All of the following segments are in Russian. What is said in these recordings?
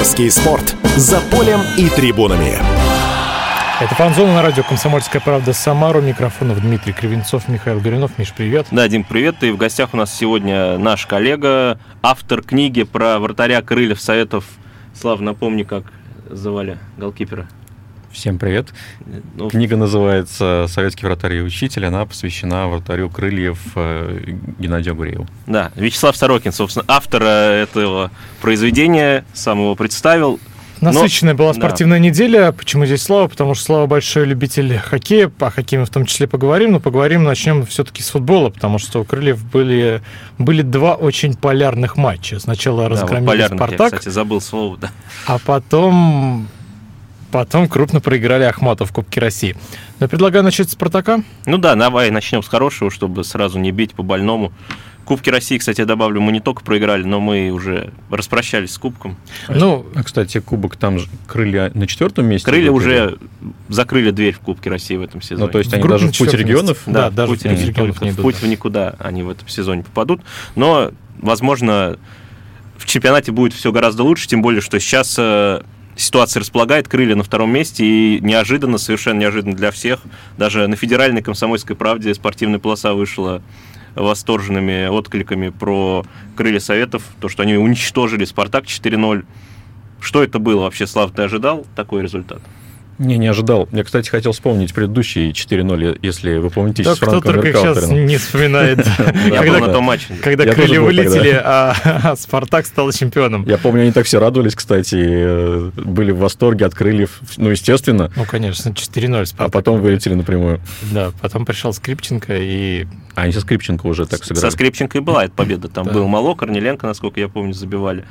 Самарский спорт. За полем и трибунами. Это фанзона на радио «Комсомольская правда» Самару. Микрофонов Дмитрий Кривенцов, Михаил Горюнов. Миш, привет. Да, Дим, привет. И в гостях у нас сегодня наш коллега, автор книги про вратаря Крыльев Советов. Слав, напомни, как звали голкипера. Всем привет. Ну, Книга называется «Советский вратарь и учитель». Она посвящена вратарю крыльев э, Геннадию Гурееву. Да, Вячеслав Сорокин, собственно, автор этого произведения, сам его представил. Насыщенная Но, была спортивная да. неделя. Почему здесь Слава? Потому что Слава большой любитель хоккея. О хоккее мы в том числе поговорим, но поговорим начнем все-таки с футбола, потому что у Крыльев были, были два очень полярных матча. Сначала да, разгромили вот Спартак. Я, кстати, забыл слово, да. А потом Потом крупно проиграли Ахматов в Кубке России. Но предлагаю начать с «Спартака». Ну да, давай начнем с хорошего, чтобы сразу не бить по больному. Кубки России, кстати, я добавлю, мы не только проиграли, но мы уже распрощались с кубком. Ну, а, кстати, кубок там же крылья на четвертом месте. Крылья уже закрыли дверь в Кубке России в этом сезоне. Ну, то есть в они даже в путь регионов? Да, да даже в путь регионов не идут. В путь в никуда они в этом сезоне попадут. Но, возможно, в чемпионате будет все гораздо лучше, тем более, что сейчас э, ситуация располагает, крылья на втором месте, и неожиданно, совершенно неожиданно для всех, даже на федеральной комсомольской правде спортивная полоса вышла восторженными откликами про крылья Советов, то, что они уничтожили Спартак 4-0. Что это было вообще, Слав, ты ожидал такой результат? Не, не ожидал. Я, кстати, хотел вспомнить предыдущие 4-0, если вы помните, да, с Франком кто только сейчас не вспоминает. Я был на том матче. Когда крылья вылетели, а Спартак стал чемпионом. Я помню, они так все радовались, кстати, э, были в восторге от крыльев, ну, естественно. Ну, конечно, 4-0 А потом вылетели напрямую. Да, потом пришел Скрипченко и... А они со Скрипченко уже так сыграли. Со Скрипченко и была эта победа. Там был Мало, Корнеленко, насколько я помню, забивали.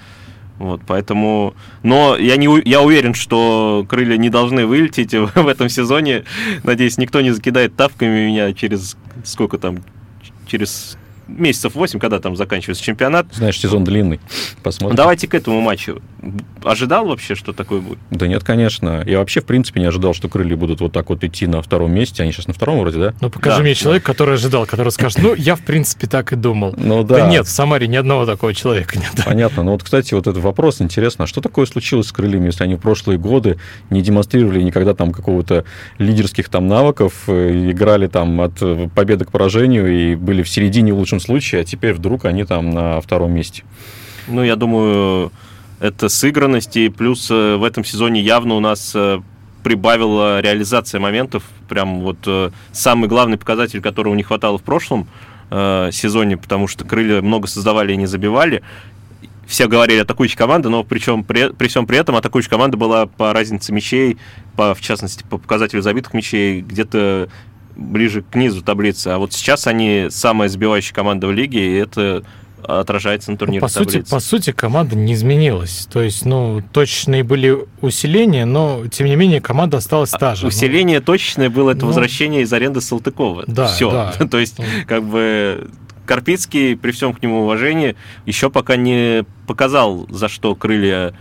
Вот, поэтому... Но я, не, я уверен, что крылья не должны вылететь в этом сезоне. Надеюсь, никто не закидает тавками меня через сколько там, через месяцев 8, когда там заканчивается чемпионат. Знаешь, сезон длинный. Посмотрим. Давайте к этому матчу. Ожидал вообще, что такое будет? Да нет, конечно. Я вообще, в принципе, не ожидал, что крылья будут вот так вот идти на втором месте. Они сейчас на втором вроде, да? Ну, покажи да, мне да. человека, который ожидал, который скажет, ну, я, в принципе, так и думал. Ну, да. да нет, в Самаре ни одного такого человека нет. Понятно. Ну, вот, кстати, вот этот вопрос интересно. А что такое случилось с крыльями, если они в прошлые годы не демонстрировали никогда там какого-то лидерских там навыков, э, играли там от победы к поражению и были в середине в лучшем случае, а теперь вдруг они там на втором месте? Ну, я думаю, это сыгранность, и плюс э, в этом сезоне явно у нас э, прибавила реализация моментов. Прям вот э, самый главный показатель, которого не хватало в прошлом сезоне, потому что крылья много создавали и не забивали. Все говорили атакующая команда, но причем при, при всем при этом атакующая команда была по разнице мячей, по, в частности, по показателю забитых мячей, где-то ближе к низу таблицы. А вот сейчас они самая забивающая команда в лиге, и это отражается на турнирной ну, по таблице. Сути, по сути, команда не изменилась. То есть, ну, точные были усиления, но, тем не менее, команда осталась та же. Усиление ну, точечное было это ну, возвращение из аренды Салтыкова. Да, Все. Да. То есть, как бы... Карпицкий, при всем к нему уважении, еще пока не показал, за что крылья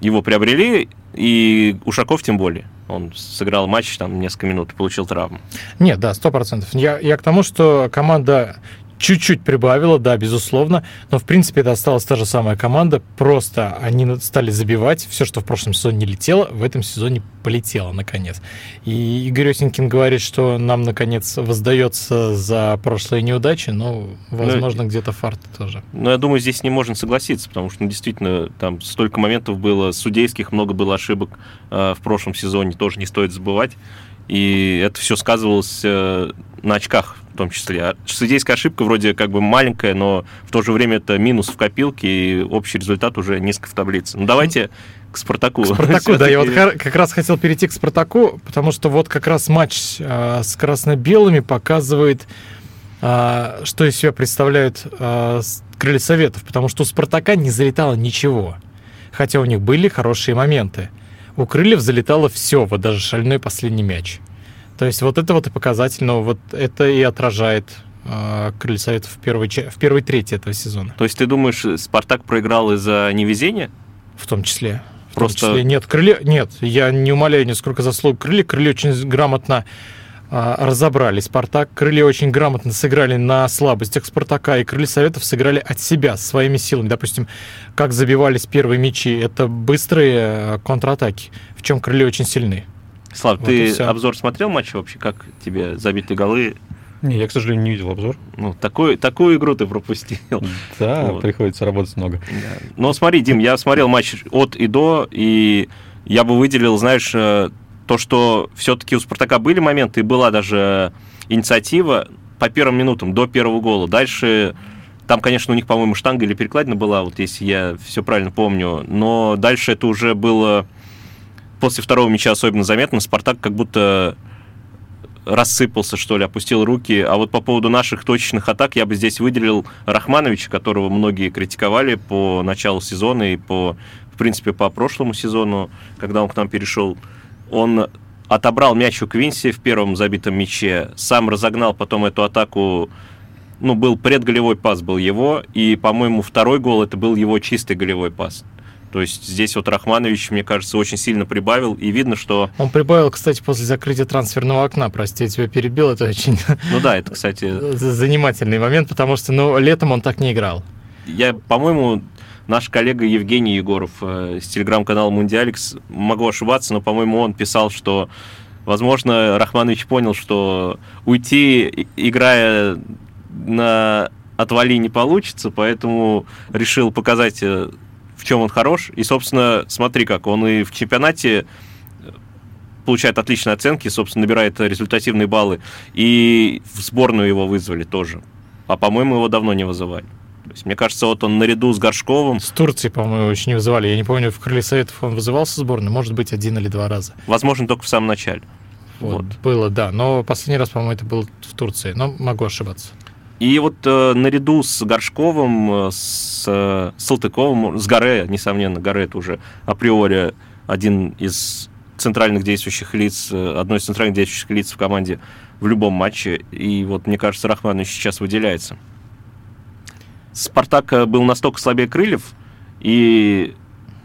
его приобрели, и Ушаков тем более. Он сыграл матч там несколько минут и получил травму. Нет, да, сто процентов. Я, я к тому, что команда чуть-чуть прибавила, да, безусловно, но в принципе это осталась та же самая команда, просто они стали забивать, все, что в прошлом сезоне не летело, в этом сезоне полетело, наконец. И Игорь Осенькин говорит, что нам, наконец, воздается за прошлые неудачи, но, возможно, ну, где-то фарт тоже. Ну, я думаю, здесь не можно согласиться, потому что, ну, действительно, там столько моментов было судейских, много было ошибок э, в прошлом сезоне, тоже не стоит забывать. И это все сказывалось э, на очках в том числе. А судейская ошибка вроде как бы маленькая, но в то же время это минус в копилке, и общий результат уже низко в таблице. Ну давайте к Спартаку. К Спартаку, да, я вот как раз хотел перейти к Спартаку, потому что вот как раз матч э, с красно-белыми показывает а, что из себя представляют а, крылья Советов, потому что у Спартака не залетало ничего, хотя у них были хорошие моменты. У Крыльев залетало все, вот даже шальной последний мяч. То есть вот это вот и показательно, вот это и отражает э, Крылья Советов в первой, в первой трети этого сезона. То есть ты думаешь, Спартак проиграл из-за невезения? В том числе. В Просто... том числе. Нет, крылья... Нет, я не умоляю нисколько заслуг крылья. Крылья очень грамотно разобрали. Спартак, крылья очень грамотно сыграли на слабостях Спартака, и крылья Советов сыграли от себя, своими силами. Допустим, как забивались первые мячи, это быстрые а, контратаки, в чем крылья очень сильны. Слав, вот ты обзор смотрел матча вообще? Как тебе забитые голы? Не, я, к сожалению, не видел обзор. Ну, такой, такую игру ты пропустил. Да, вот. приходится работать много. Да. Но смотри, Дим, я смотрел матч от и до, и я бы выделил, знаешь, э, то, что все-таки у Спартака были моменты, и была даже инициатива по первым минутам, до первого гола. Дальше там, конечно, у них, по-моему, штанга или перекладина была, вот если я все правильно помню. Но дальше это уже было после второго мяча особенно заметно. Спартак как будто рассыпался, что ли, опустил руки. А вот по поводу наших точечных атак я бы здесь выделил Рахмановича, которого многие критиковали по началу сезона и по, в принципе, по прошлому сезону, когда он к нам перешел. Он отобрал мяч у Квинси в первом забитом мяче, сам разогнал потом эту атаку ну, был предголевой пас был его, и, по-моему, второй гол это был его чистый голевой пас. То есть здесь вот Рахманович, мне кажется, очень сильно прибавил, и видно, что... Он прибавил, кстати, после закрытия трансферного окна, прости, я тебя перебил, это очень... Ну да, это, кстати... Занимательный момент, потому что, ну, летом он так не играл. Я, по-моему, наш коллега Евгений Егоров э, с телеграм-канала Мундиаликс, могу ошибаться, но, по-моему, он писал, что, возможно, Рахманович понял, что уйти, играя на отвали не получится, поэтому решил показать э, в чем он хорош. И, собственно, смотри как, он и в чемпионате получает отличные оценки, собственно, набирает результативные баллы. И в сборную его вызвали тоже. А, по-моему, его давно не вызывали. То есть, мне кажется, вот он наряду с Горшковым... С Турции, по-моему, очень не вызывали. Я не помню, в Крыле Советов он вызывался в сборную, может быть, один или два раза. Возможно, только в самом начале. Вот, вот. Было, да. Но последний раз, по-моему, это был в Турции. Но могу ошибаться. И вот э, наряду с Горшковым, э, с э, Салтыковым, с Горе, несомненно, Горе это уже априори один из центральных действующих лиц, э, одной из центральных действующих лиц в команде в любом матче. И вот, мне кажется, Рахманович сейчас выделяется. Спартак э, был настолько слабее крыльев, и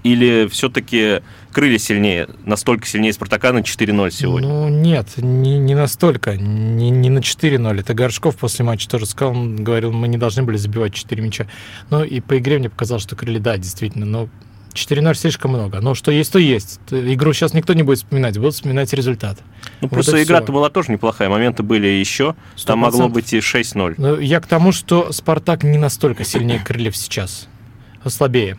или все-таки крылья сильнее, настолько сильнее Спартака на 4-0 сегодня? Ну, нет, не, не настолько, не, не на 4-0. Это Горшков после матча тоже сказал, он говорил, мы не должны были забивать 4 мяча. Ну, и по игре мне показалось, что крылья, да, действительно, но 4-0 слишком много. Но что есть, то есть. Игру сейчас никто не будет вспоминать, будут вспоминать результат. Ну, вот просто игра-то была тоже неплохая. Моменты были еще. 100%. Там могло быть и 6-0. Ну, я к тому, что Спартак не настолько сильнее крыльев сейчас. Слабее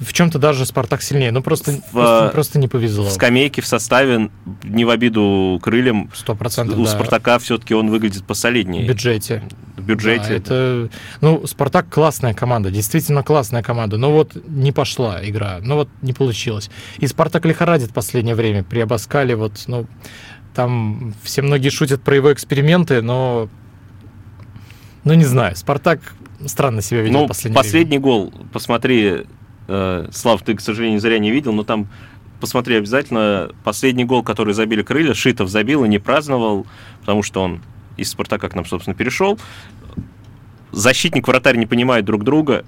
в чем-то даже Спартак сильнее. Ну, просто, в, просто, просто не повезло. В скамейке, в составе, не в обиду крыльям. Сто процентов, У да. Спартака все-таки он выглядит посолиднее. В бюджете. В бюджете. Да, это, ну, Спартак классная команда, действительно классная команда. Но вот не пошла игра, ну вот не получилось. И Спартак лихорадит в последнее время при Абаскале. Вот, ну, там все многие шутят про его эксперименты, но, ну, не знаю, Спартак странно себя ведет ну, последнее последний время. гол, посмотри, Э, Слав, ты, к сожалению, зря не видел, но там посмотри обязательно. Последний гол, который забили крылья, Шитов забил и не праздновал, потому что он из Спартака к нам, собственно, перешел. Защитник, вратарь не понимают друг друга.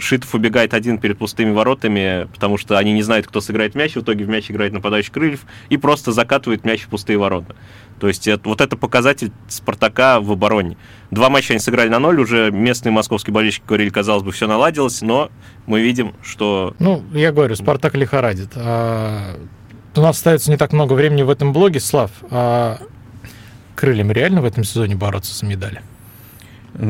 Шитов убегает один перед пустыми воротами, потому что они не знают, кто сыграет мяч. В итоге в мяч играет нападающий Крыльев и просто закатывает мяч в пустые ворота. То есть это, вот это показатель Спартака в обороне. Два матча они сыграли на ноль, уже местные московские болельщики говорили, казалось бы, все наладилось, но мы видим, что... Ну, я говорю, Спартак лихорадит. А, у нас остается не так много времени в этом блоге, Слав. А крыльям реально в этом сезоне бороться за медали?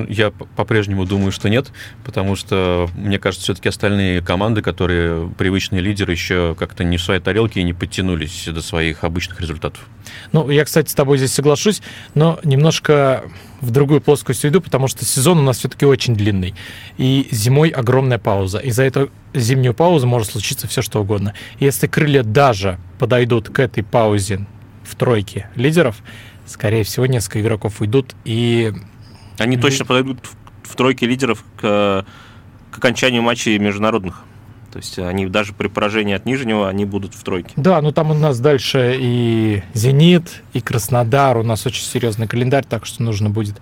Я по-прежнему думаю, что нет, потому что, мне кажется, все-таки остальные команды, которые привычные лидеры, еще как-то не в своей тарелке и не подтянулись до своих обычных результатов. Ну, я, кстати, с тобой здесь соглашусь, но немножко в другую плоскость уйду, потому что сезон у нас все-таки очень длинный. И зимой огромная пауза. И за эту зимнюю паузу может случиться все, что угодно. если крылья даже подойдут к этой паузе в тройке лидеров, скорее всего, несколько игроков уйдут, и Они точно подойдут в, в тройке лидеров к, к окончанию матчей международных. То есть они даже при поражении от Нижнего, они будут в тройке. Да, ну там у нас дальше и «Зенит», и «Краснодар». У нас очень серьезный календарь, так что нужно будет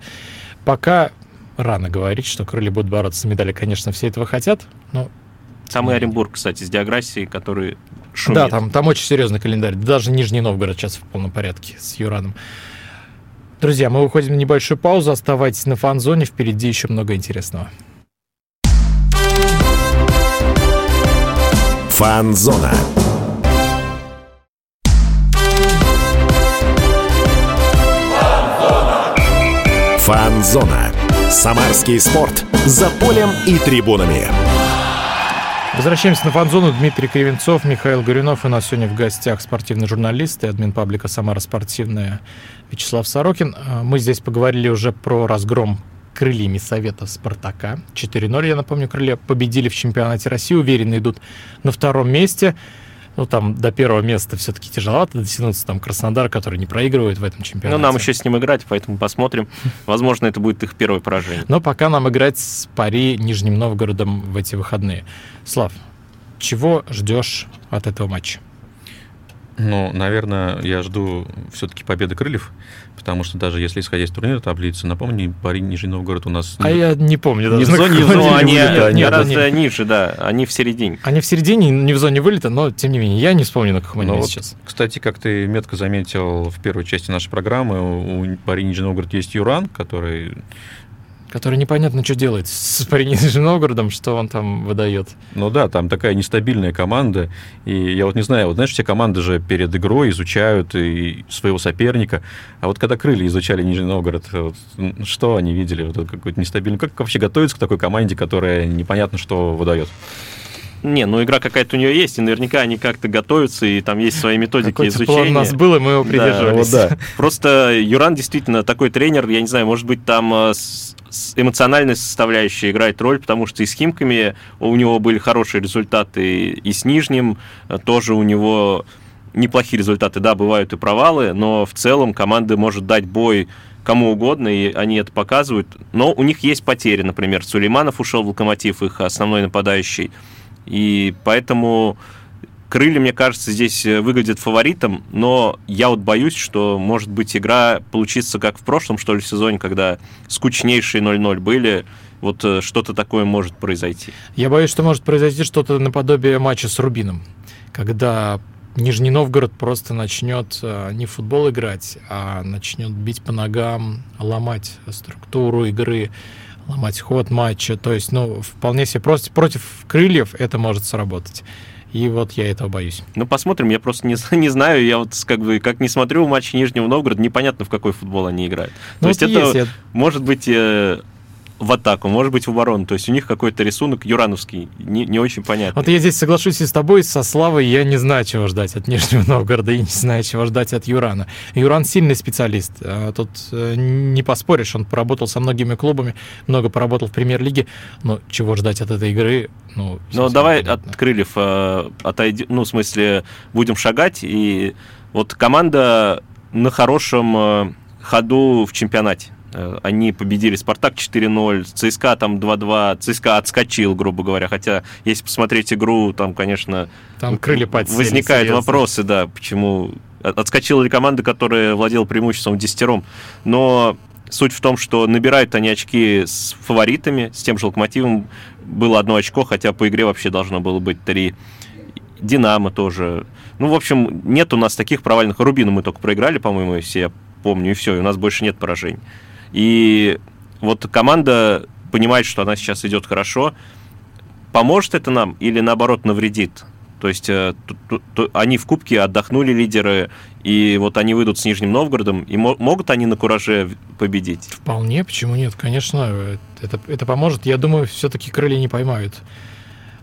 пока рано говорить, что крылья будут бороться за медали. Конечно, все этого хотят, но... Самый Оренбург, кстати, с Диаграссией, который шумит. Да, там, там очень серьезный календарь. Даже Нижний Новгород сейчас в полном порядке с Юраном. Друзья, мы выходим на небольшую паузу. Оставайтесь на фан-зоне. Впереди еще много интересного. Фан-зона. Фан-зона. Самарский спорт. За полем и трибунами. Возвращаемся на фан-зону. Дмитрий Кривенцов, Михаил Горюнов. И у нас сегодня в гостях спортивный журналист и админ паблика «Самара спортивная» Вячеслав Сорокин. А, мы здесь поговорили уже про разгром крыльями Совета Спартака. 4-0, я напомню, крылья победили в чемпионате России, уверенно идут на втором месте. Ну, там до первого места все-таки тяжеловато дотянуться. Там Краснодар, который не проигрывает в этом чемпионате. Ну, нам еще с ним играть, поэтому посмотрим. Возможно, это будет их первое поражение. Но пока нам играть с Пари Нижним Новгородом в эти выходные. Слав, чего ждешь от этого матча? Ну, наверное, я жду все-таки победы крыльев, потому что даже если исходя из турнира таблицы, напомни, Парень Нижний Новгород у нас... А я не помню Не в даже. зоне, каком но отделе они вылета они. гораздо Они- ниже, да, они в середине. Они в середине, не в зоне вылета, но тем не менее, я не вспомню, на каком они Ну вот, сейчас. Кстати, как ты метко заметил в первой части нашей программы, у, у Пари Нижний Новгород есть Юран, который Который непонятно, что делает с Нижним Новгородом, что он там выдает. Ну да, там такая нестабильная команда. И я вот не знаю, вот знаешь, все команды же перед игрой изучают и своего соперника. А вот когда крылья изучали Нижний Новгород, вот, что они видели? Вот какой-то нестабильный. Как вообще готовиться к такой команде, которая непонятно что выдает? Не, ну игра какая-то у нее есть, и наверняка они как-то готовятся, и там есть свои методики Какой-то изучения. план у нас был, и мы его Да, придерживались. вот да. Просто Юран действительно такой тренер, я не знаю, может быть, там э, эмоциональная составляющая играет роль, потому что и с Химками у него были хорошие результаты, и с Нижним э, тоже у него неплохие результаты. Да, бывают и провалы, но в целом команда может дать бой кому угодно, и они это показывают. Но у них есть потери, например, Сулейманов ушел в Локомотив, их основной нападающий, и поэтому Крылья, мне кажется, здесь э, выглядят фаворитом, но я вот боюсь, что, может быть, игра получится как в прошлом, что ли, сезоне, когда скучнейшие 0-0 были, вот э, что-то такое может произойти. Я боюсь, что может произойти что-то наподобие матча с Рубином, когда Нижний Новгород просто начнет э, не в футбол играть, а начнет бить по ногам, ломать структуру игры, ломать ход матча. То есть, ну, вполне себе просто против крыльев это может сработать. И вот я этого боюсь. Ну, посмотрим, я просто не, не знаю, я вот как бы как не смотрю матчи Нижнего Новгорода, непонятно, в какой футбол они играют. Ну, То есть вот это есть, может быть э, в атаку, может быть в оборону, то есть у них какой-то рисунок юрановский, не, не очень понятно. Вот я здесь соглашусь и с тобой, и со Славой. Я не знаю, чего ждать от Нижнего Новгорода, и не знаю, чего ждать от Юрана. Юран сильный специалист. а Тут э, не поспоришь. Он поработал со многими клубами, много поработал в премьер-лиге. Но чего ждать от этой игры? Ну, совсем давай непонятно. от крыльев э, отойди, ну, в смысле, будем шагать. И вот команда на хорошем э, ходу в чемпионате. Э, Они победили Спартак 4-0, ЦСКА там 2-2, ЦСКА отскочил, грубо говоря. Хотя, если посмотреть игру, там, конечно, Там крылья подсели, возникают серьезно. вопросы, да, почему от- отскочила ли команда, которая владела преимуществом десятером. Но суть в том, что набирают они очки с фаворитами, с тем же Локомотивом было одно очко, хотя по игре вообще должно было быть три. Динамо тоже. Ну, в общем, нет у нас таких провальных. Рубину мы только проиграли, по-моему, если я помню, и все, и у нас больше нет поражений. И вот команда понимает, что она сейчас идет хорошо. Поможет это нам или наоборот навредит? То есть ту- ту- ту- они в Кубке отдохнули лидеры, и вот они выйдут с Нижним Новгородом, и мо- могут они на кураже победить? Вполне, почему нет? Конечно, это, это поможет. Я думаю, все-таки крылья не поймают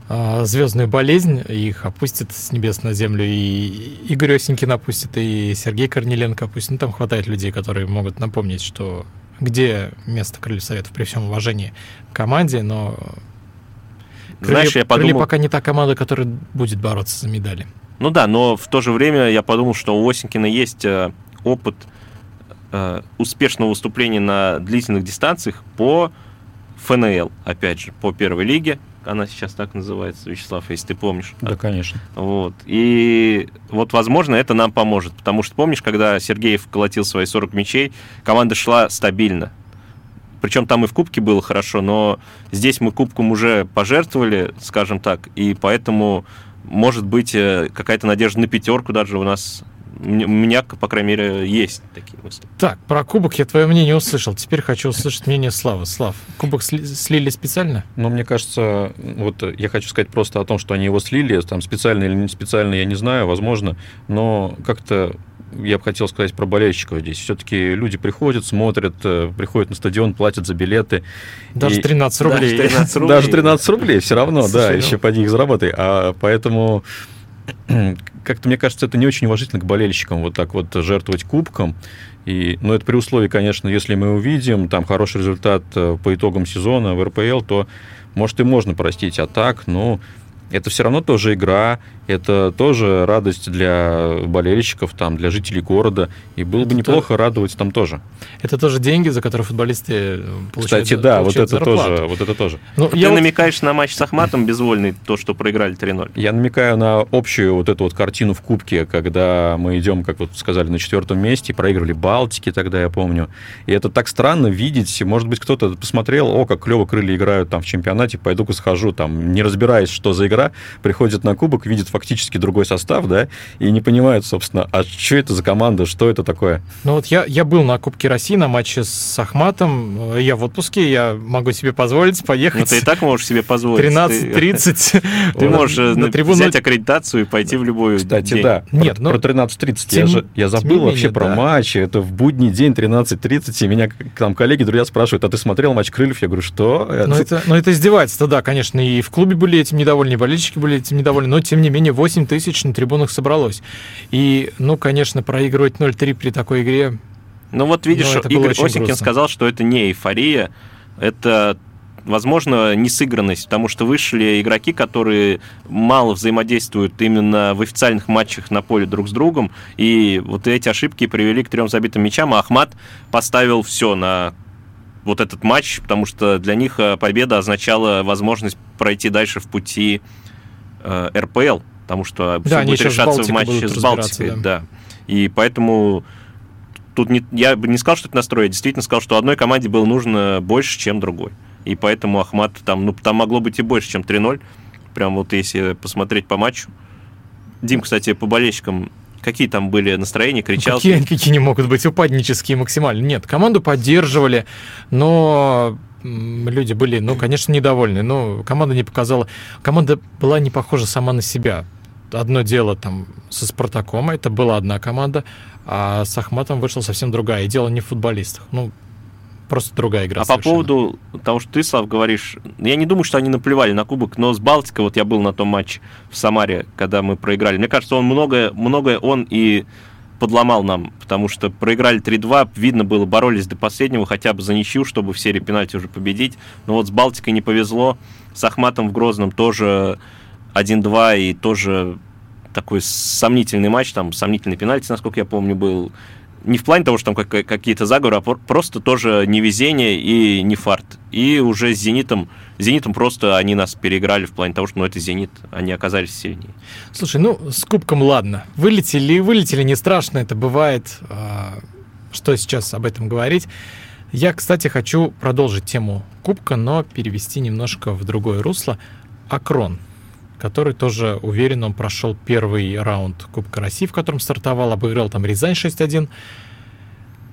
а, звездную болезнь, их опустит с небес на землю, и Игорь Осенькин опустит, и Сергей Корнеленко опустит. Ну, там хватает людей, которые могут напомнить, что где место Крыльев Советов при всем уважении к команде, но Знаешь, Крылья- я Крылья подумал... пока не та команда, которая будет бороться за медали. Ну да, но в то же время я подумал, что у Осенькина есть э, опыт э, успешного выступления на длительных дистанциях по ФНЛ, опять же, по первой лиге. Она сейчас так называется, Вячеслав, если ты помнишь. Да, конечно. Вот. И вот, возможно, это нам поможет. Потому что помнишь, когда Сергеев колотил свои 40 мячей, команда шла стабильно. Причем там и в Кубке было хорошо, но здесь мы Кубком уже пожертвовали, скажем так, и поэтому, может быть, э, какая-то надежда на пятерку даже у нас у меня, по крайней мере, есть такие мысли. Так, про кубок я твое мнение услышал. Теперь хочу услышать мнение Славы. Слав, кубок слили специально? Ну, мне кажется, вот я хочу сказать просто о том, что они его слили, там специально или не специально, я не знаю, возможно, но как-то я бы хотел сказать про болельщиков здесь. Все-таки люди приходят, смотрят, э, приходят на стадион, платят за билеты. Даже и... 13 рублей. Даже 13 рублей, Даже 13 рублей все равно, да, еще поди их заработай. А поэтому как-то, мне кажется, это не очень уважительно к болельщикам вот так вот жертвовать кубком. И, ну, это при условии, конечно, если мы увидим там хороший результат э, по итогам сезона в РПЛ, то, может, и можно простить. А так, ну, это все равно тоже игра, это тоже радость для болельщиков, там, для жителей города. И было это бы неплохо то... радовать там тоже. Это тоже деньги, за которые футболисты э, получают Кстати, да, вот это зарплату. тоже. Вот это тоже. Ну, Ты я намекаешь на матч с Ахматом безвольный, то, что проиграли 3-0? Я намекаю на общую вот эту вот картину в Кубке, когда мы идем, как вот сказали, на четвертом месте, проиграли Балтики тогда, я помню. И это так странно видеть. Может быть, кто-то посмотрел, о, как клево крылья играют там в чемпионате, пойду-ка схожу, там, не разбираясь, что за игра, приходит на Кубок, видит фактически другой состав, да, и не понимают, собственно, а что это за команда, что это такое. Ну вот я, я был на Кубке России на матче с Ахматом, я в отпуске, я могу себе позволить поехать. Ну ты и так можешь себе позволить. 13.30. Ты можешь на трибуну взять аккредитацию и пойти в любую Кстати, да. Нет, про 13.30 я же я забыл вообще про матчи, это в будний день 13.30, и меня там коллеги, друзья спрашивают, а ты смотрел матч Крыльев? Я говорю, что? Ну это, ну это издевательство, да, конечно, и в клубе были этим недовольны, болельщики были этим недовольны, но тем не менее 8 тысяч на трибунах собралось. И, ну, конечно, проигрывать 0-3 при такой игре... Ну вот видишь, ну, Игорь Осенькин грустно. сказал, что это не эйфория, это возможно, несыгранность, потому что вышли игроки, которые мало взаимодействуют именно в официальных матчах на поле друг с другом, и вот эти ошибки привели к трем забитым мячам, а Ахмат поставил все на вот этот матч, потому что для них э, победа означала возможность пройти дальше в пути э, РПЛ, потому что да, все будет решаться в матче с Балтикой. Да. да. И поэтому тут не, я бы не сказал, что это настрой, я действительно сказал, что одной команде было нужно больше, чем другой. И поэтому Ахмат там, ну, там могло быть и больше, чем 3-0. Прям вот если посмотреть по матчу. Дим, кстати, по болельщикам какие там были настроения, кричал? Какие, какие не могут быть упаднические максимально? Нет, команду поддерживали, но люди были, ну, конечно, недовольны. Но команда не показала... Команда была не похожа сама на себя. Одно дело там со Спартаком, это была одна команда, а с Ахматом вышла совсем другая. И дело не в футболистах. Ну, просто другая игра. А совершенно. по поводу того, что ты, Слав, говоришь, я не думаю, что они наплевали на кубок, но с Балтикой, вот я был на том матче в Самаре, когда мы проиграли. Мне кажется, он многое, многое он и подломал нам, потому что проиграли 3-2, видно было, боролись до последнего хотя бы за ничью, чтобы в серии пенальти уже победить. Но вот с Балтикой не повезло, с Ахматом в Грозном тоже 1-2 и тоже такой сомнительный матч, там сомнительный пенальти, насколько я помню, был. Не в плане того, что там какие-то заговоры, а просто тоже невезение и не фарт. И уже с «Зенитом» Зенитом просто они нас переиграли в плане того, что ну, это Зенит, они оказались сильнее. Слушай, ну, с Кубком ладно. Вылетели, вылетели, не страшно, это бывает. А, что сейчас об этом говорить? Я, кстати, хочу продолжить тему Кубка, но перевести немножко в другое русло. Акрон, который тоже уверен, он прошел первый раунд Кубка России, в котором стартовал, обыграл там Рязань 6-1.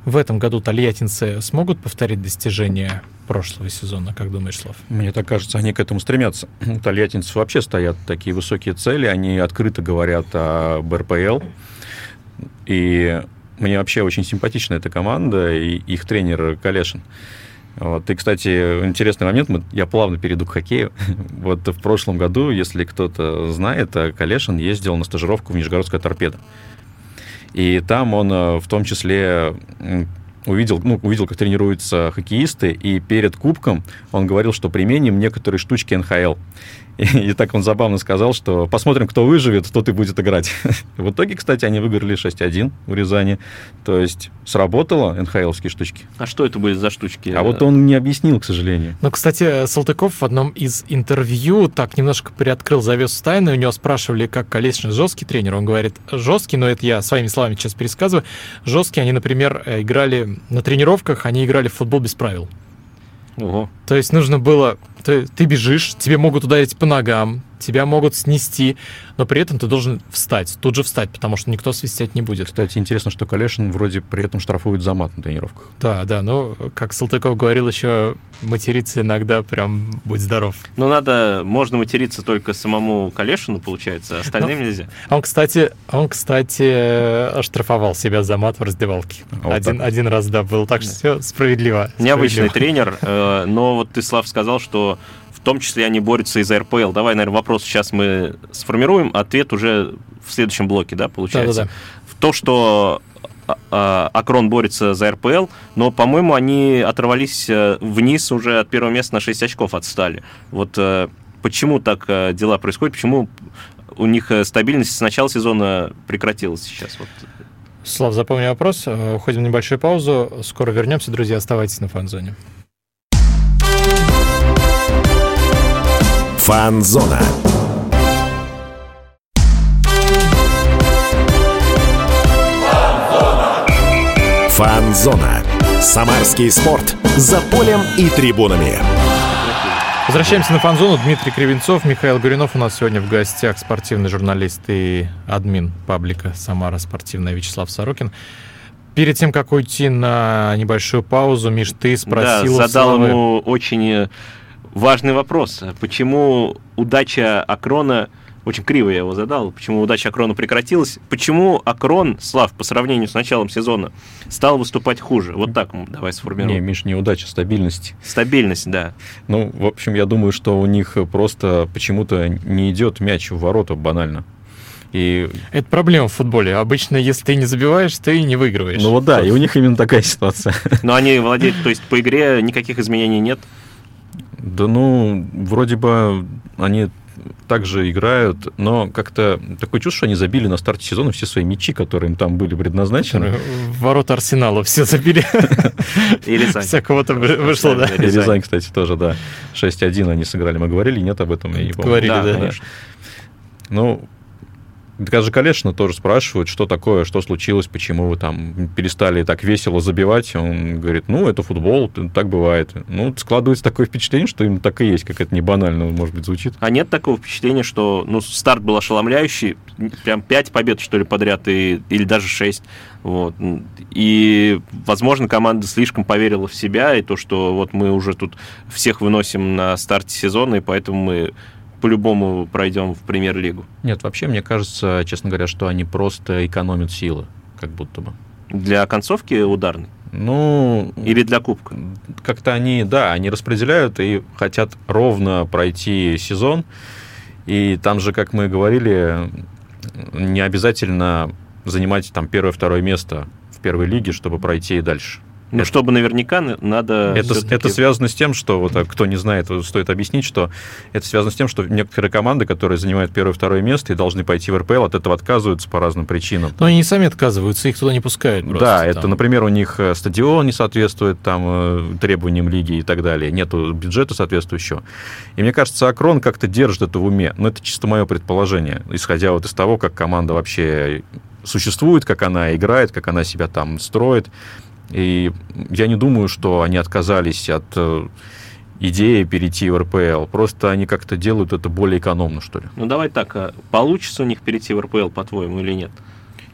В этом году тольяттинцы смогут повторить достижения прошлого сезона, как думаешь, Слав? Мне так кажется, они к этому стремятся. У вообще стоят такие высокие цели, они открыто говорят об РПЛ. И мне вообще очень симпатична эта команда и их тренер Калешин. Вот. И, кстати, интересный момент, мы, я плавно перейду к хоккею. Вот в прошлом году, если кто-то знает, Калешин ездил на стажировку в Нижегородское торпедо. И там он э, в том числе увидел, ну, увидел, как тренируются хоккеисты, и перед кубком он говорил, что применим некоторые штучки НХЛ. И, и так он забавно сказал, что посмотрим, кто выживет, тот и будет играть. В итоге, кстати, они выиграли 6-1 в Рязани. То есть сработало НХЛские штучки. А что это были за штучки? А вот он не объяснил, к сожалению. Ну, кстати, Салтыков в одном из интервью так немножко приоткрыл завесу тайны. У него спрашивали, как Колесин жесткий тренер. Он говорит, жесткий, но это я своими словами сейчас пересказываю. Жесткие, они, например, э, играли на тренировках, они играли в футбол без правил. Ого. То есть нужно было... Ты, ты бежишь, тебе могут ударить по ногам, тебя могут снести, но при этом ты должен встать, тут же встать, потому что никто свистеть не будет. Кстати, интересно, что Калешин вроде при этом штрафует за мат на тренировках. Да, да, ну, как Салтыков говорил еще, материться иногда прям будь здоров. Ну, надо, можно материться только самому Калешину, получается, а остальным Ну, нельзя. Он, кстати, он, кстати, оштрафовал себя за мат в раздевалке. А вот один, так. один раз, да, был. Так что все справедливо. Необычный справедливо. тренер, э, но вот ты, Слав, сказал, что том числе они борются и за РПЛ. Давай, наверное, вопрос сейчас мы сформируем, ответ уже в следующем блоке, да, получается? Да-да-да. В то, что а, а, Акрон борется за РПЛ, но, по-моему, они оторвались э, вниз уже от первого места на 6 очков отстали. Вот э, почему так э, дела происходят, почему у них стабильность с начала сезона прекратилась сейчас? Вот. Слав, запомни вопрос. Уходим в небольшую паузу. Скоро вернемся, друзья. Оставайтесь на фан-зоне. Фанзона. Фанзона. Самарский спорт. За полем и трибунами. Возвращаемся на фан-зону. Дмитрий Кривенцов, Михаил Горюнов. У нас сегодня в гостях спортивный журналист и админ паблика «Самара спортивная» Вячеслав Сорокин. Перед тем, как уйти на небольшую паузу, Миш, ты спросил... да, задал Славы- ему очень э, важный вопрос. Почему удача Акрона... Очень криво я его задал. Почему удача Акрона прекратилась? Почему Акрон, Слав, по сравнению с началом сезона, стал выступать хуже? Вот так давай Не, сформируем. Миш, неудача, стабильность. Стабильность, да. Ну, в общем, я думаю, что у них просто почему-то не идет мяч в ворота банально. И, Это проблема в футболе. Обычно, если ты не забиваешь, ты не выигрываешь. ну вот да, и у них именно такая ситуация. Но они владеют, то есть по игре никаких изменений нет. Да ну, вроде бы они также играют, но как-то такое чувство, что они забили на старте сезона все свои мячи, которые им там были предназначены. В ворота Арсенала все забили. И Рязань. Всякого-то вы- вышло, да. И Рязань, кстати, тоже, да. 6-1 они сыграли. Мы говорили, нет об этом? Я не помню. Говорили, Да. Ну, даже Колешина тоже спрашивают, что такое, что случилось, почему вы там перестали так весело забивать. Он говорит, ну, это футбол, так бывает. Ну, складывается такое впечатление, что им так и есть, как это не банально, может быть, звучит. А нет такого впечатления, что ну, старт был ошеломляющий, прям 5 побед, что ли, подряд, и, или даже 6. Вот. И, возможно, команда слишком поверила в себя, и то, что вот мы уже тут всех выносим на старте сезона, и поэтому мы по-любому пройдем в премьер-лигу. Нет, вообще, мне кажется, честно говоря, что они просто экономят силы, как будто бы. Для концовки ударный Ну, или для кубка? как-то они, да, они распределяют и хотят ровно пройти сезон. И там же, как мы говорили, не обязательно занимать там первое-второе место в первой лиге, чтобы пройти и дальше. Ну, Это- чтобы наверняка надо... Это, это связано с тем, что, вот, а кто не знает, стоит объяснить, что это связано с тем, что некоторые команды, которые занимают первое-второе место и должны пойти в РПЛ, от этого отказываются по разным причинам. Но они сами отказываются, их туда не пускают. просто да, там. это, например, у них э, стадион не соответствует там э, требованиям лиги и так далее, нету бюджета соответствующего. И мне кажется, Акрон как-то держит это в уме. Но это чисто мое предположение, исходя вот из того, как команда вообще существует, как она играет, как она себя там строит. И я не думаю, что они отказались от э, идеи перейти в РПЛ. Просто они как-то делают это более экономно, что ли. Ну, давай так, а получится у них перейти в РПЛ, по-твоему, или нет?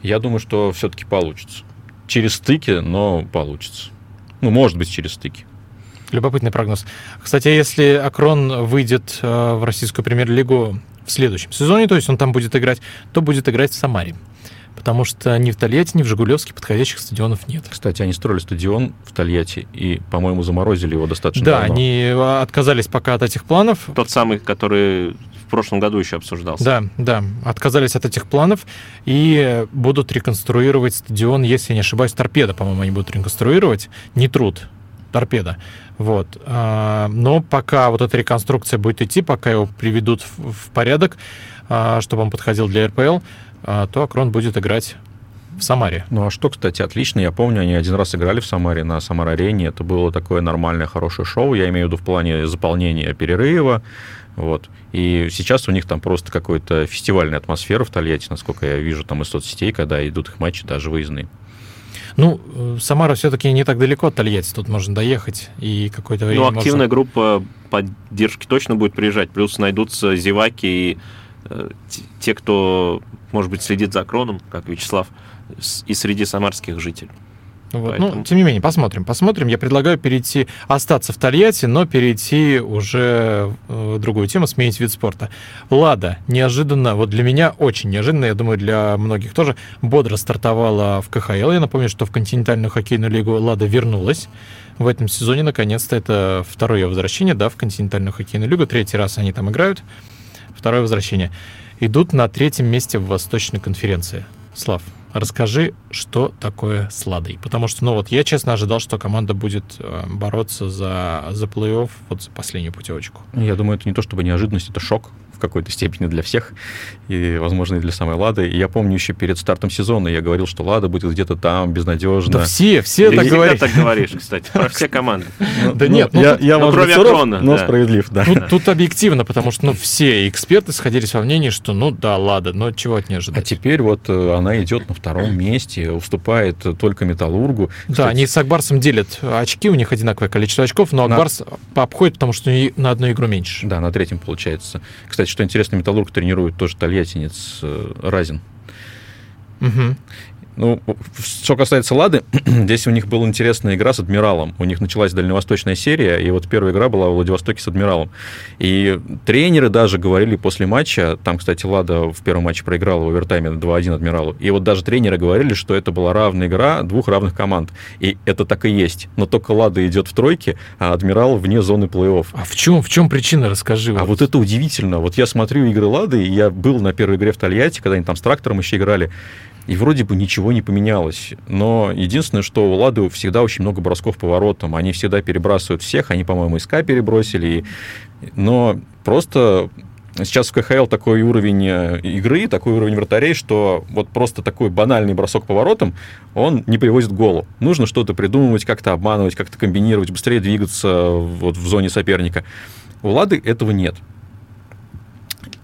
Я думаю, что все-таки получится. Через стыки, но получится. Ну, может быть, через стыки. Любопытный прогноз. Кстати, если Акрон выйдет э, в российскую премьер-лигу в следующем сезоне, то есть он там будет играть, то будет играть в Самаре. Потому что ни в Тольятти, ни в Жигулевске подходящих стадионов нет. Кстати, они строили стадион в Тольятти и, по-моему, заморозили его достаточно Да, давно. они отказались пока от этих планов. Тот самый, который в прошлом году еще обсуждался. Да, да, отказались от этих планов и будут реконструировать стадион, если я не ошибаюсь, торпеда, по-моему, они будут реконструировать, не труд, торпеда. Вот. А, Но пока вот эта реконструкция будет идти, пока его приведут в порядок, а, чтобы он подходил для РПЛ, а, то Акрон будет играть в Самаре. Ну а что, кстати, отлично. Я помню, они один раз играли в Самаре на Самар-арене. Это было такое нормальное, хорошее шоу. Я имею в виду в плане заполнения перерыва. Вот. И сейчас у них там просто какая-то фестивальная атмосфера в Тольятти, насколько я вижу там из соцсетей, когда идут их матчи, даже выездные. Ну, э, Самара все-таки не так далеко от Тольятти, тут можно доехать и какое-то время Ну, можно- активная группа поддержки точно будет приезжать, плюс найдутся зеваки и те- те, кто, может быть, следит за Кроном, как Вячеслав, и среди самарских жителей. Вот. Поэтому- Ну, тем не менее, посмотрим. Посмотрим. Я предлагаю перейти, остаться в Тольятти, но перейти уже в другую тему, сменить вид спорта. Лада неожиданно, вот для меня очень неожиданно, я думаю, для многих тоже, бодро стартовала в КХЛ. Я напомню, что в континентальную хоккейную лигу Лада вернулась. В этом сезоне, наконец-то, это второе возвращение, да, в континентальную хоккейную лигу. Третий раз они там играют. Второе возвращение. Идут на третьем месте в Восточной конференции. Слав, расскажи, что такое с Ладой. Потому что, ну вот, я честно ожидал, что команда будет э, бороться за, за плей-офф, вот за последнюю путевочку. Я думаю, это не то чтобы неожиданность, это шок какой-то степени для всех, и, возможно, и для самой Лады. И я помню еще перед стартом сезона я говорил, что Лада будет где-то там, безнадежно. Да все, все Ты так говорят. так говоришь, кстати, про все команды. Да нет, ну я, ну, может быть, но справедлив, да. Тут, объективно, потому что ну, все эксперты сходились во мнении, что ну да, Лада, но чего от нее А ожидать. теперь вот э, она идет на втором месте, уступает э, только Металлургу. Да, они с Акбарсом делят очки, у них одинаковое количество очков, но Акбарс обходит, потому что на одну игру меньше. Да, на третьем получается. Кстати, что интересно, Металлург тренирует тоже тольяттинец э, Разин. Мгм. Ну, что касается Лады, здесь у них была интересная игра с Адмиралом. У них началась дальневосточная серия, и вот первая игра была в Владивостоке с Адмиралом. И тренеры даже говорили после матча, там, кстати, Лада в первом матче проиграла в овертайме 2-1 Адмиралу, и вот даже тренеры говорили, что это была равная игра двух равных команд. И это так и есть. Но только Лада идет в тройке, а Адмирал вне зоны плей-офф. А в чем, в чем причина, расскажи. А вот это удивительно. Вот я смотрю игры Лады, и я был на первой игре в Тольятти, когда они там с трактором еще играли, и вроде бы ничего не поменялось. Но единственное, что у Лады всегда очень много бросков по воротам. Они всегда перебрасывают всех. Они, по-моему, СК перебросили. Но просто сейчас в КХЛ такой уровень э, игры, такой уровень вратарей, что вот просто такой банальный бросок по воротам, он не приводит к голу. Нужно что-то придумывать, как-то обманывать, как-то комбинировать, быстрее двигаться вот в зоне соперника. У Лады этого нет.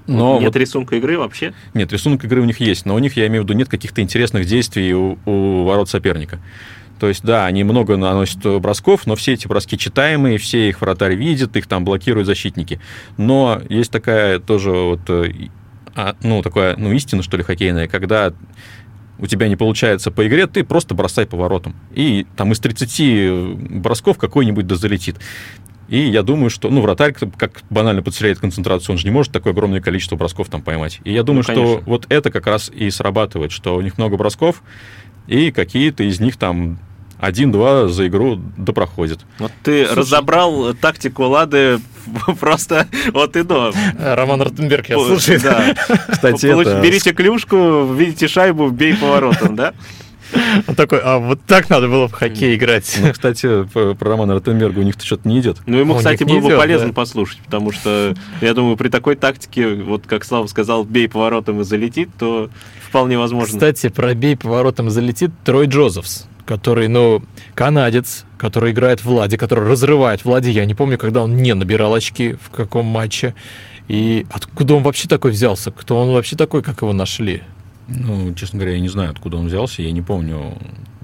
Но Нет вот- рисунка игры вообще. нет, рисунок игры у них есть, но у них, я имею в виду, нет каких-то интересных действий у, у ворот соперника. То есть, да, они много наносят бросков, но все эти броски читаемые, все их вратарь видит, их там блокируют защитники. Но есть такая тоже вот, э, а, ну, такая, ну, истина, что ли, хоккейная, когда у тебя не получается по игре, ты просто бросай по воротам. И там из 30 бросков какой-нибудь да залетит. И я думаю, что, ну, вратарь, как банально подселяет концентрацию, он же не может такое огромное количество бросков там поймать. И я думаю, что конечно. вот это как раз и срабатывает, что у них много бросков, и какие-то из них там один-два за игру да проходят. Вот ты разобрал тактику Лады просто от и до. Роман Ротенберг, я слушаю. да. Кстати, Получ- это... Берите клюшку, видите шайбу, бей поворотом, да? Он такой, а вот так надо было в хоккей играть. Ну, кстати, про Романа Ротенберга у них-то что-то не идет. Ну, ему, У кстати, было бы идет, полезно да. послушать, потому что, я думаю, при такой тактике, вот как Слава сказал, бей поворотом и залетит, то вполне возможно. Кстати, пробей поворотом залетит Трой Джозефс, который, ну, канадец, который играет в Ладе, который разрывает Влади. Я не помню, когда он не набирал очки, в каком матче. И откуда он вообще такой взялся? Кто он вообще такой, как его нашли? Ну, честно говоря, я не знаю, откуда он взялся, я не помню,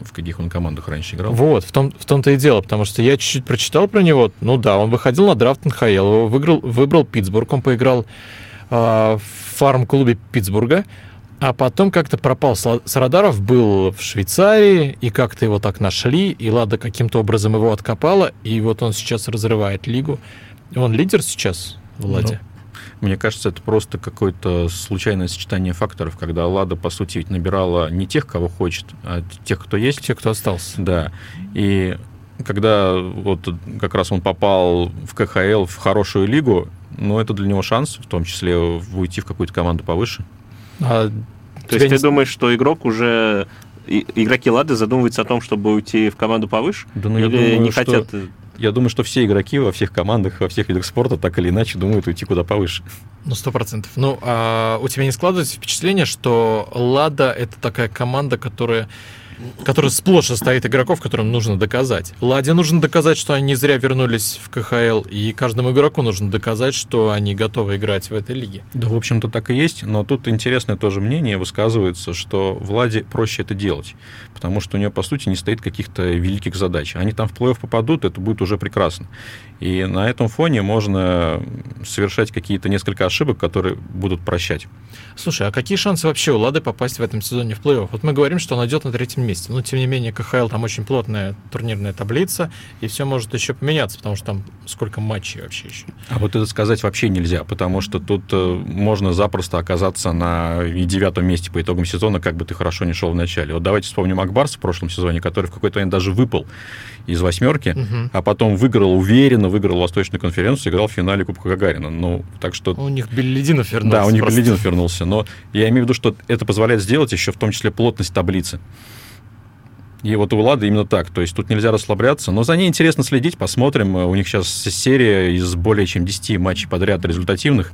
в каких он командах раньше играл. Вот, в, том, в том-то и дело, потому что я чуть-чуть прочитал про него. Ну да, он выходил на драфт НХЛ, его выиграл, выбрал Питтсбург, он поиграл а, в фарм-клубе Питтсбурга, а потом как-то пропал с, радаров, был в Швейцарии, и как-то его так нашли, и Лада каким-то образом его откопала, и вот он сейчас разрывает лигу. Он лидер сейчас в Ладе? Мне кажется, это просто какое-то случайное сочетание факторов, когда Лада, по сути, ведь набирала не тех, кого хочет, а тех, кто есть. Те, кто остался. Да. И когда вот как раз он попал в КХЛ, в хорошую лигу, ну, это для него шанс, в том числе уйти в какую-то команду повыше. А То есть не... ты думаешь, что игрок уже игроки Лады задумываются о том, чтобы уйти в команду повыше? Да, ну, Или думаю, не что... хотят я думаю, что все игроки во всех командах, во всех видах спорта так или иначе думают уйти куда повыше. Ну, сто процентов. Ну, а у тебя не складывается впечатление, что Лада — это такая команда, которая который сплошь состоит игроков, которым нужно доказать. Ладе нужно доказать, что они не зря вернулись в КХЛ, и каждому игроку нужно доказать, что они готовы играть в этой лиге. Да, в общем-то, так и есть, но тут интересное тоже мнение высказывается, что Владе проще это делать, потому что у нее, по сути, не стоит каких-то великих задач. Они там в плей-офф попадут, это будет уже прекрасно. И на этом фоне можно совершать какие-то несколько ошибок, которые будут прощать. Слушай, а какие шансы вообще у Лады попасть в этом сезоне в плей-офф? Вот мы говорим, что он идет на третьем месте. Но, тем не менее, КХЛ там очень плотная турнирная таблица, и все может еще поменяться, потому что там сколько матчей вообще еще. А вот это сказать вообще нельзя, потому что тут э, можно запросто оказаться на девятом месте по итогам сезона, как бы ты хорошо не шел в начале. Вот давайте вспомним Акбарс в прошлом сезоне, который в какой-то момент даже выпал из восьмерки, угу. а потом выиграл уверенно, выиграл Восточную конференцию, играл в финале Кубка Гагарина. Ну, так что... У них Беллидинов вернулся. Да, у них просто. Беллидинов вернулся. Но я имею в виду, что это позволяет сделать еще в том числе плотность таблицы. И вот у Лады именно так. То есть тут нельзя расслабляться. Но за ней интересно следить. Посмотрим. У них сейчас серия из более чем 10 матчей подряд результативных.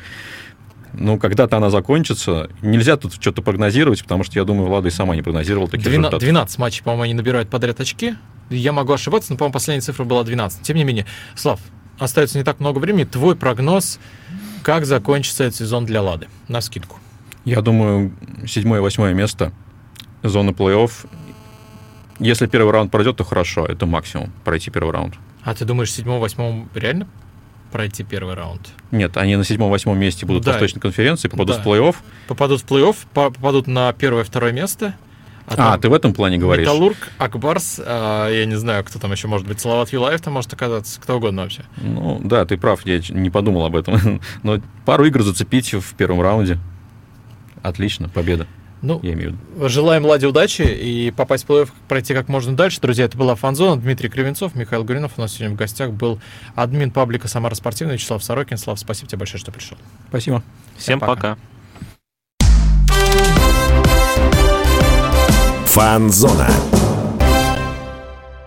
Ну, когда-то она закончится. Нельзя тут что-то прогнозировать, потому что, я думаю, Влада и сама не прогнозировала таких 12, результатов. 12 матчей, по-моему, они набирают подряд очки. Я могу ошибаться, но, по-моему, последняя цифра была 12. Тем не менее, Слав, остается не так много времени. Твой прогноз, как закончится этот сезон для Лады? На скидку. Я думаю, седьмое-восьмое место, зона плей-офф. Если первый раунд пройдет, то хорошо, это максимум, пройти первый раунд. А ты думаешь, седьмом-восьмом реально пройти первый раунд? Нет, они на седьмом-восьмом месте будут да. в Восточной конференции, попадут да. в плей-офф. Попадут в плей-офф, попадут на первое-второе место, а, а ты в этом плане говоришь? Металлург, Акбарс, а, я не знаю, кто там еще может быть, Салават Юлаев там может оказаться, кто угодно вообще. Ну, да, ты прав, я не подумал об этом. Но пару игр зацепить в первом раунде. Отлично, победа. Ну, я имею в виду. желаем Ладе удачи и попасть в плей-офф, пройти как можно дальше. Друзья, это была Фанзона, Дмитрий Кривенцов, Михаил Гуринов. У нас сегодня в гостях был админ паблика «Самара Спортивная» Вячеслав Сорокин. Слав, спасибо тебе большое, что пришел. Спасибо. Всем, Всем пока. пока. Фанзона.